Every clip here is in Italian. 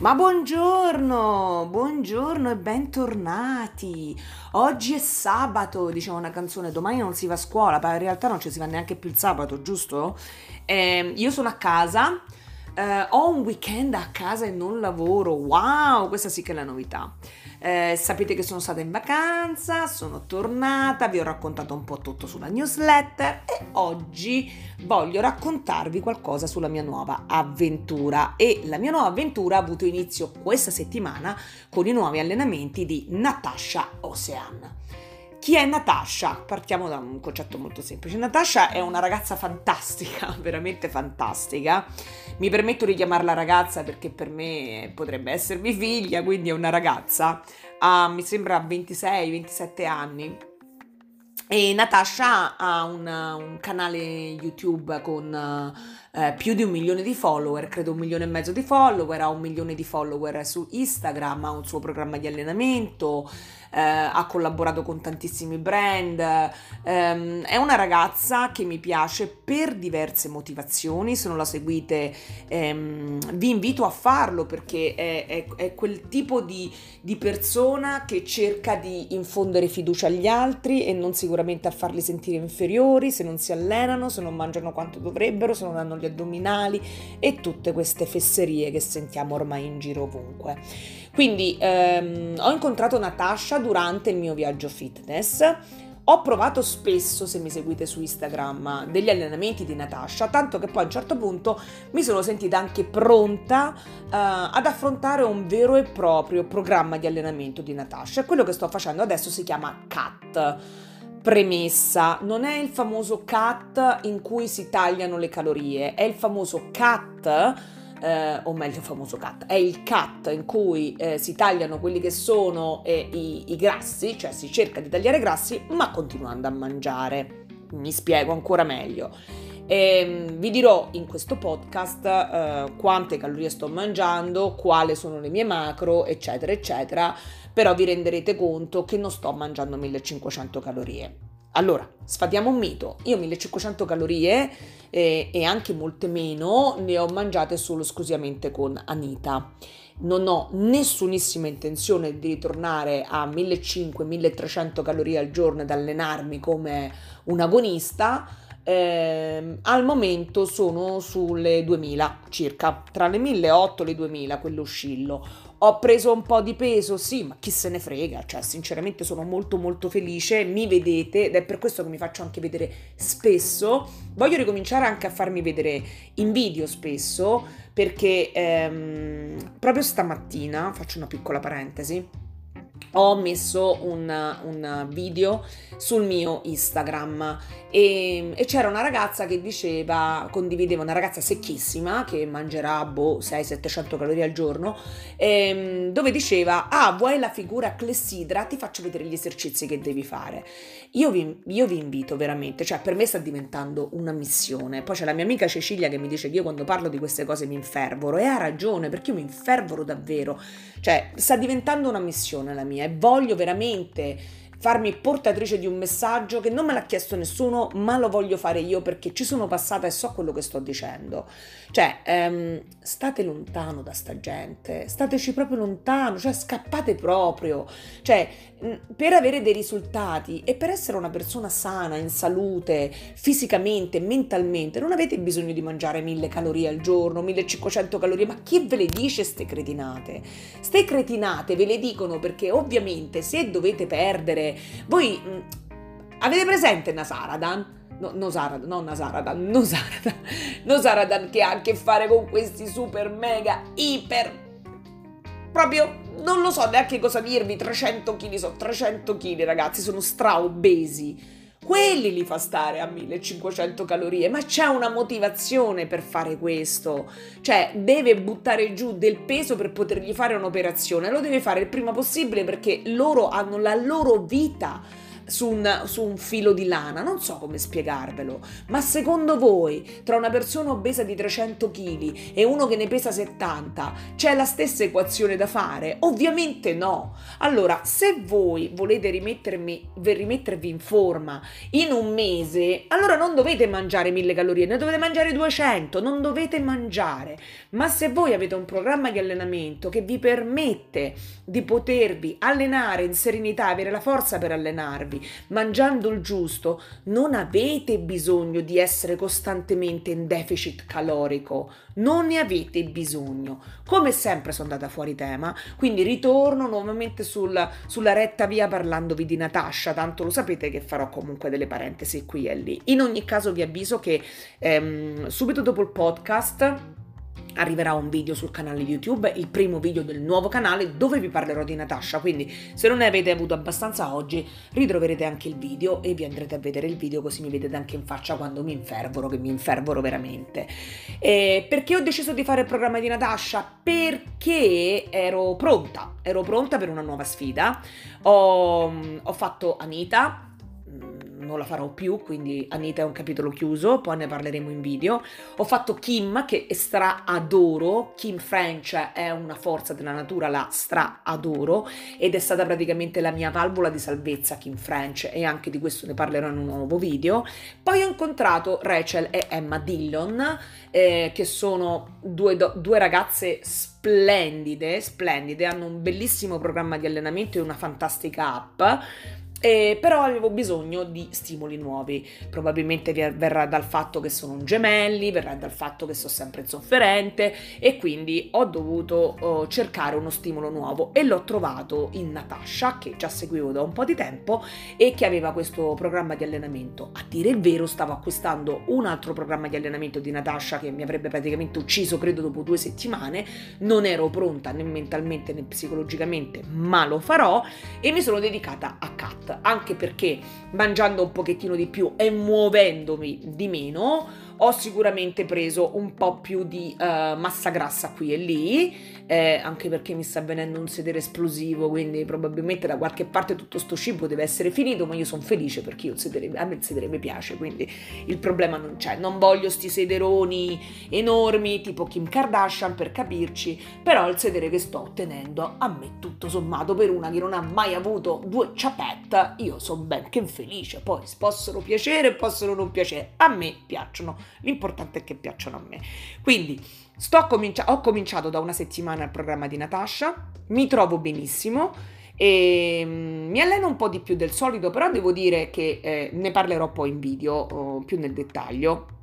Ma buongiorno, buongiorno e bentornati. Oggi è sabato, diciamo una canzone, domani non si va a scuola, ma in realtà non ci si va neanche più il sabato, giusto? Eh, io sono a casa, eh, ho un weekend a casa e non lavoro. Wow, questa sì che è la novità. Eh, sapete che sono stata in vacanza, sono tornata, vi ho raccontato un po' tutto sulla newsletter e oggi voglio raccontarvi qualcosa sulla mia nuova avventura. E la mia nuova avventura ha avuto inizio questa settimana con i nuovi allenamenti di Natasha Ocean. Chi è Natasha? Partiamo da un concetto molto semplice. Natasha è una ragazza fantastica, veramente fantastica. Mi permetto di chiamarla ragazza perché per me potrebbe essermi figlia, quindi è una ragazza. Ha, mi sembra 26-27 anni. E Natasha ha un, un canale YouTube con eh, più di un milione di follower, credo un milione e mezzo di follower, ha un milione di follower su Instagram, ha un suo programma di allenamento, eh, ha collaborato con tantissimi brand, ehm, è una ragazza che mi piace per diverse motivazioni, se non la seguite ehm, vi invito a farlo perché è, è, è quel tipo di, di, persona che cerca di infondere fiducia agli altri e non sicuramente a farli sentire inferiori se non si allenano, se non mangiano quanto dovrebbero, se non hanno gli addominali e tutte queste fesserie che sentiamo ormai in giro ovunque. Quindi ehm, ho incontrato Natasha durante il mio viaggio fitness. Ho provato spesso, se mi seguite su Instagram, degli allenamenti di Natasha, tanto che poi a un certo punto mi sono sentita anche pronta uh, ad affrontare un vero e proprio programma di allenamento di Natasha. Quello che sto facendo adesso si chiama CAT. Premessa, non è il famoso CAT in cui si tagliano le calorie, è il famoso CAT eh, o meglio il famoso cut, è il cut in cui eh, si tagliano quelli che sono eh, i, i grassi, cioè si cerca di tagliare grassi ma continuando a mangiare. Mi spiego ancora meglio. E, ehm, vi dirò in questo podcast eh, quante calorie sto mangiando, quali sono le mie macro, eccetera, eccetera, però vi renderete conto che non sto mangiando 1500 calorie. Allora, sfatiamo un mito. Io 1500 calorie eh, e anche molte meno ne ho mangiate solo esclusivamente con Anita. Non ho nessunissima intenzione di ritornare a 1500-1300 calorie al giorno ed allenarmi come un agonista. Eh, al momento sono sulle 2000 circa, tra le 1800 e le 2000, quello oscillo ho preso un po' di peso, sì, ma chi se ne frega, cioè sinceramente sono molto molto felice, mi vedete ed è per questo che mi faccio anche vedere spesso. Voglio ricominciare anche a farmi vedere in video spesso perché ehm, proprio stamattina, faccio una piccola parentesi, ho messo un, un, video sul mio Instagram e, e, c'era una ragazza che diceva, condivideva, una ragazza secchissima che mangerà boh 600-700 calorie al giorno, ehm, dove diceva, ah vuoi la figura clessidra? Ti faccio vedere gli esercizi che devi fare. Io vi, io vi invito veramente, cioè per me sta diventando una missione. Poi c'è la mia amica Cecilia che mi dice che io quando parlo di queste cose mi infervoro e ha ragione perché io mi infervoro davvero. Cioè sta diventando una missione la mia e voglio veramente farmi portatrice di un messaggio che non me l'ha chiesto nessuno, ma lo voglio fare io perché ci sono passata e so quello che sto dicendo. Cioè, ehm, state lontano da sta gente, stateci proprio lontano, cioè scappate proprio. Cioè, per avere dei risultati e per essere una persona sana, in salute, fisicamente, mentalmente, non avete bisogno di mangiare 1000 calorie al giorno, 1500 calorie, ma chi ve le dice ste cretinate? Ste cretinate ve le dicono perché ovviamente se dovete perdere voi mh, mm, avete presente Nasaradan? No, non Nasaradan, Nosaradan, Nosaradan che ha a che fare con questi super mega iper proprio non lo so neanche cosa dirvi 300 kg so 300 kg ragazzi sono straobesi quelli li fa stare a 1500 calorie, ma c'è una motivazione per fare questo, cioè deve buttare giù del peso per potergli fare un'operazione, lo deve fare il prima possibile perché loro hanno la loro vita su un, su un, filo di lana, non so come spiegarvelo, ma secondo voi tra una persona obesa di 300 kg e uno che ne pesa 70 c'è la stessa equazione da fare? Ovviamente no. Allora, se voi volete rimettervi in forma in un mese, allora non dovete mangiare 1000 calorie, ne dovete mangiare 200, non dovete mangiare. Ma se voi avete un programma di allenamento che vi permette di potervi allenare in serenità, avere la forza per allenarvi, mangiando il giusto, non avete bisogno di essere costantemente in deficit calorico, non ne avete bisogno. Come sempre sono andata fuori tema, quindi ritorno nuovamente sul, sulla retta via parlandovi di Natasha, tanto lo sapete che farò comunque delle parentesi qui e lì. In ogni caso vi avviso che ehm, subito dopo il podcast arriverà un video sul canale YouTube, il primo video del nuovo canale dove vi parlerò di Natasha, quindi se non ne avete avuto abbastanza oggi ritroverete anche il video e vi andrete a vedere il video così mi vedete anche in faccia quando mi infervoro, che mi infervoro veramente. E perché ho deciso di fare il programma di Natasha? Perché ero pronta, ero pronta per una nuova sfida, ho, ho fatto Anita, non la farò più, quindi Anita è un capitolo chiuso, poi ne parleremo in video. Ho fatto Kim, che stra adoro, Kim French è una forza della natura, la stra adoro, ed è stata praticamente la mia valvola di salvezza, Kim French, e anche di questo ne parlerò in un nuovo video. Poi ho incontrato Rachel e Emma Dillon, eh, che sono due, do- due ragazze splendide, splendide, hanno un bellissimo programma di allenamento e una fantastica app eh, però avevo bisogno di stimoli nuovi. Probabilmente verrà dal fatto che sono un gemelli, verrà dal fatto che sono sempre insofferente e quindi ho dovuto oh, cercare uno stimolo nuovo e l'ho trovato in Natasha, che già seguivo da un po' di tempo e che aveva questo programma di allenamento. A dire il vero, stavo acquistando un altro programma di allenamento di Natasha che mi avrebbe praticamente ucciso, credo, dopo due settimane. Non ero pronta né mentalmente né psicologicamente, ma lo farò e mi sono dedicata a Cat anche perché mangiando un pochettino di più e muovendomi di meno ho sicuramente preso un po' più di uh, massa grassa qui e lì, eh, anche perché mi sta venendo un sedere esplosivo, quindi probabilmente da qualche parte tutto sto cibo deve essere finito, ma io sono felice perché io il sedere, a me il sedere mi piace, quindi il problema non c'è. Non voglio sti sederoni enormi tipo Kim Kardashian per capirci, però il sedere che sto ottenendo a me tutto sommato per una che non ha mai avuto due ciapette, io sono ben che felice, poi possono piacere possono non piacere, a me piacciono l'importante è che piacciono a me. Quindi cominci- ho cominciato da una settimana il programma di Natasha, mi trovo benissimo e mm, mi alleno un po' di più del solito, però devo dire che eh, ne parlerò poi in video oh, più nel dettaglio.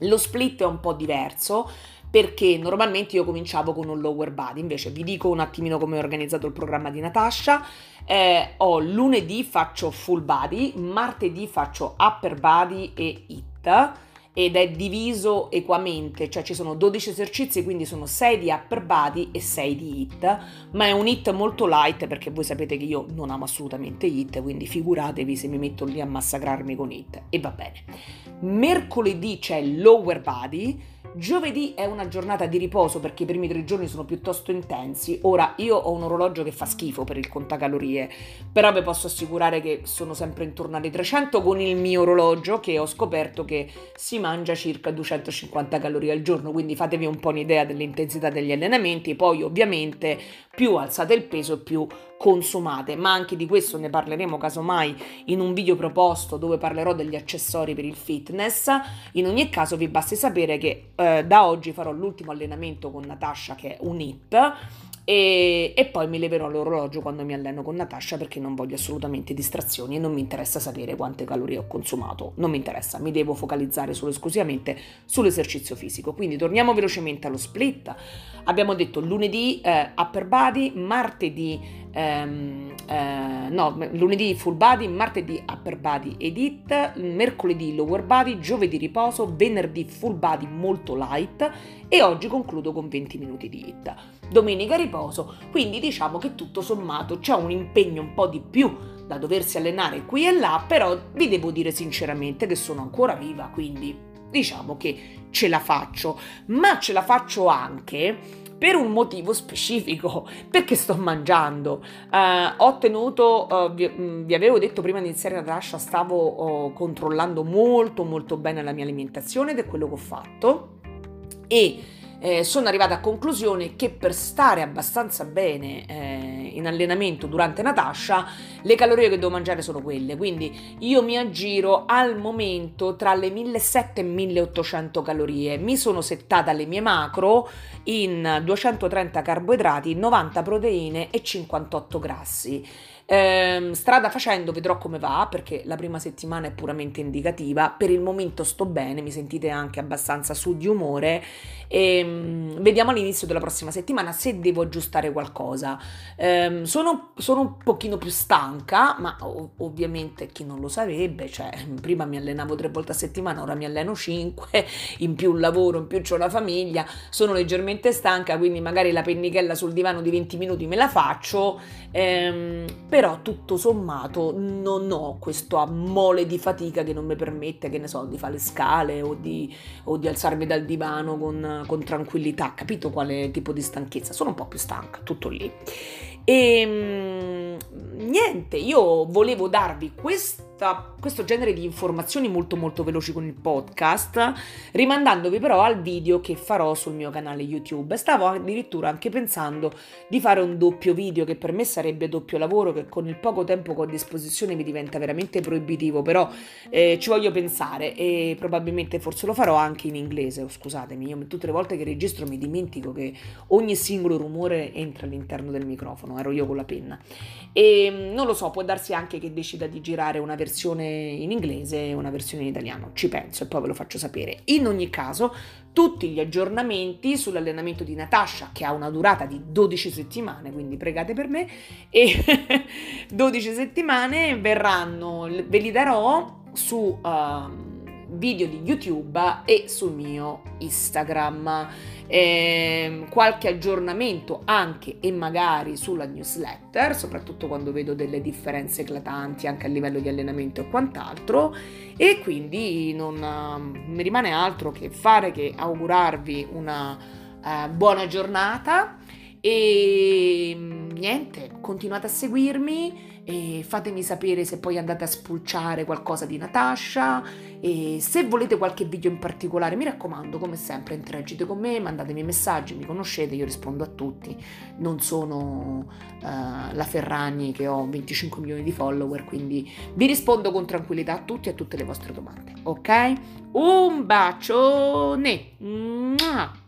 Lo split è un po' diverso perché normalmente io cominciavo con un lower body, invece vi dico un attimino come ho organizzato il programma di Natasha. Eh, ho lunedì faccio full body, martedì faccio upper body e hit ed è diviso equamente, cioè ci sono 12 esercizi, quindi sono 6 di upper body e 6 di hit, ma è un hit molto light perché voi sapete che io non amo assolutamente hit, quindi figuratevi se mi metto lì a massacrarmi con hit e va bene. Mercoledì c'è lower body, Giovedì è una giornata di riposo perché i primi tre giorni sono piuttosto intensi. Ora io ho un orologio che fa schifo per il contacalorie, però vi posso assicurare che sono sempre intorno alle 300 con il mio orologio che ho scoperto che si mangia circa 250 calorie al giorno, quindi fatevi un po' un'idea dell'intensità degli allenamenti. Poi ovviamente più alzate il peso più consumate, ma anche di questo ne parleremo casomai in un video proposto dove parlerò degli accessori per il fitness. In ogni caso vi basti sapere che eh, da oggi farò l'ultimo allenamento con Natasha che è un HIP e, e, poi mi leverò l'orologio quando mi alleno con Natasha perché non voglio assolutamente distrazioni e non mi interessa sapere quante calorie ho consumato. Non mi interessa, mi devo focalizzare solo esclusivamente sull'esercizio fisico. Quindi torniamo velocemente allo split. Abbiamo detto lunedì eh, upper body, martedì ehm, eh, no, lunedì full body, martedì upper body edit, mercoledì lower body, giovedì riposo, venerdì full body molto light e oggi concludo con 20 minuti di hit. Domenica riposo, quindi diciamo che tutto sommato c'è un impegno un po' di più da doversi allenare qui e là, però vi devo dire sinceramente che sono ancora viva, quindi diciamo che ce la faccio, ma ce la faccio anche per un motivo specifico, perché sto mangiando. Uh, ho tenuto, uh, vi, mm, vi, avevo detto prima di iniziare la Natasha, stavo uh, controllando molto molto bene la mia alimentazione ed è quello che ho fatto e eh, sono arrivata a conclusione che per stare abbastanza bene eh, in allenamento durante Natasha, le calorie che devo mangiare sono quelle. Quindi io mi aggiro al momento tra le 1700 e 1800 calorie. Mi sono settata le mie macro in 230 carboidrati, 90 proteine e 58 grassi. Eh, strada facendo vedrò come va perché la prima settimana è puramente indicativa. Per il momento sto bene, mi sentite anche abbastanza su di umore e um, vediamo all'inizio della prossima settimana se devo aggiustare qualcosa. Eh, sono, sono, un pochino più stanca, ma ov- ovviamente chi non lo sarebbe, cioè prima mi allenavo tre volte a settimana, ora mi alleno cinque, in più lavoro, in più ho la famiglia, sono leggermente stanca, quindi magari la pennichella sul divano di 20 minuti me la faccio. Ehm, però tutto sommato non ho questo mole di fatica che non mi permette, che ne so, di fare le scale o di, o di alzarmi dal divano con, con, tranquillità, capito quale tipo di stanchezza? Sono un po' più stanca, tutto lì. E ehm, niente, io volevo darvi questa, questo genere di informazioni molto molto veloci con il podcast, rimandandovi però al video che farò sul mio canale YouTube. Stavo addirittura anche pensando di fare un doppio video che per me sarebbe doppio lavoro, che con il poco tempo che ho a disposizione mi diventa veramente proibitivo, però eh, ci voglio pensare e probabilmente forse lo farò anche in inglese, oh, scusatemi, io tutte le volte che registro mi dimentico che ogni singolo rumore entra all'interno del microfono, ero io con la penna. E non lo so, può darsi anche che decida di girare una versione in inglese e una versione in italiano, ci penso e poi ve lo faccio sapere. In ogni caso, tutti gli aggiornamenti sull'allenamento di Natasha, che ha una durata di 12 settimane, quindi pregate per me, e 12 settimane verranno, ve li darò su... Uh, video di YouTube e sul mio Instagram. Eh, qualche aggiornamento anche e magari sulla newsletter, soprattutto quando vedo delle differenze eclatanti anche a livello di allenamento e quant'altro. E quindi non uh, mi rimane altro che fare che augurarvi una uh, buona giornata e niente, continuate a seguirmi e fatemi sapere se poi andate a spulciare qualcosa di Natasha. E se volete qualche video in particolare mi raccomando come sempre interagite con me mandatemi messaggi mi conoscete io rispondo a tutti. Non sono uh, la Ferragni che ho 25 milioni di follower quindi vi rispondo con tranquillità a tutti e a tutte le vostre domande ok? Un bacione! Mua!